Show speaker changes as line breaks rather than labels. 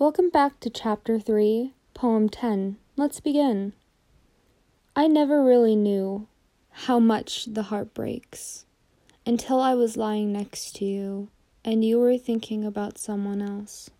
Welcome back to Chapter 3, Poem 10. Let's begin. I never really knew how much the heart breaks until I was lying next to you and you were thinking about someone else.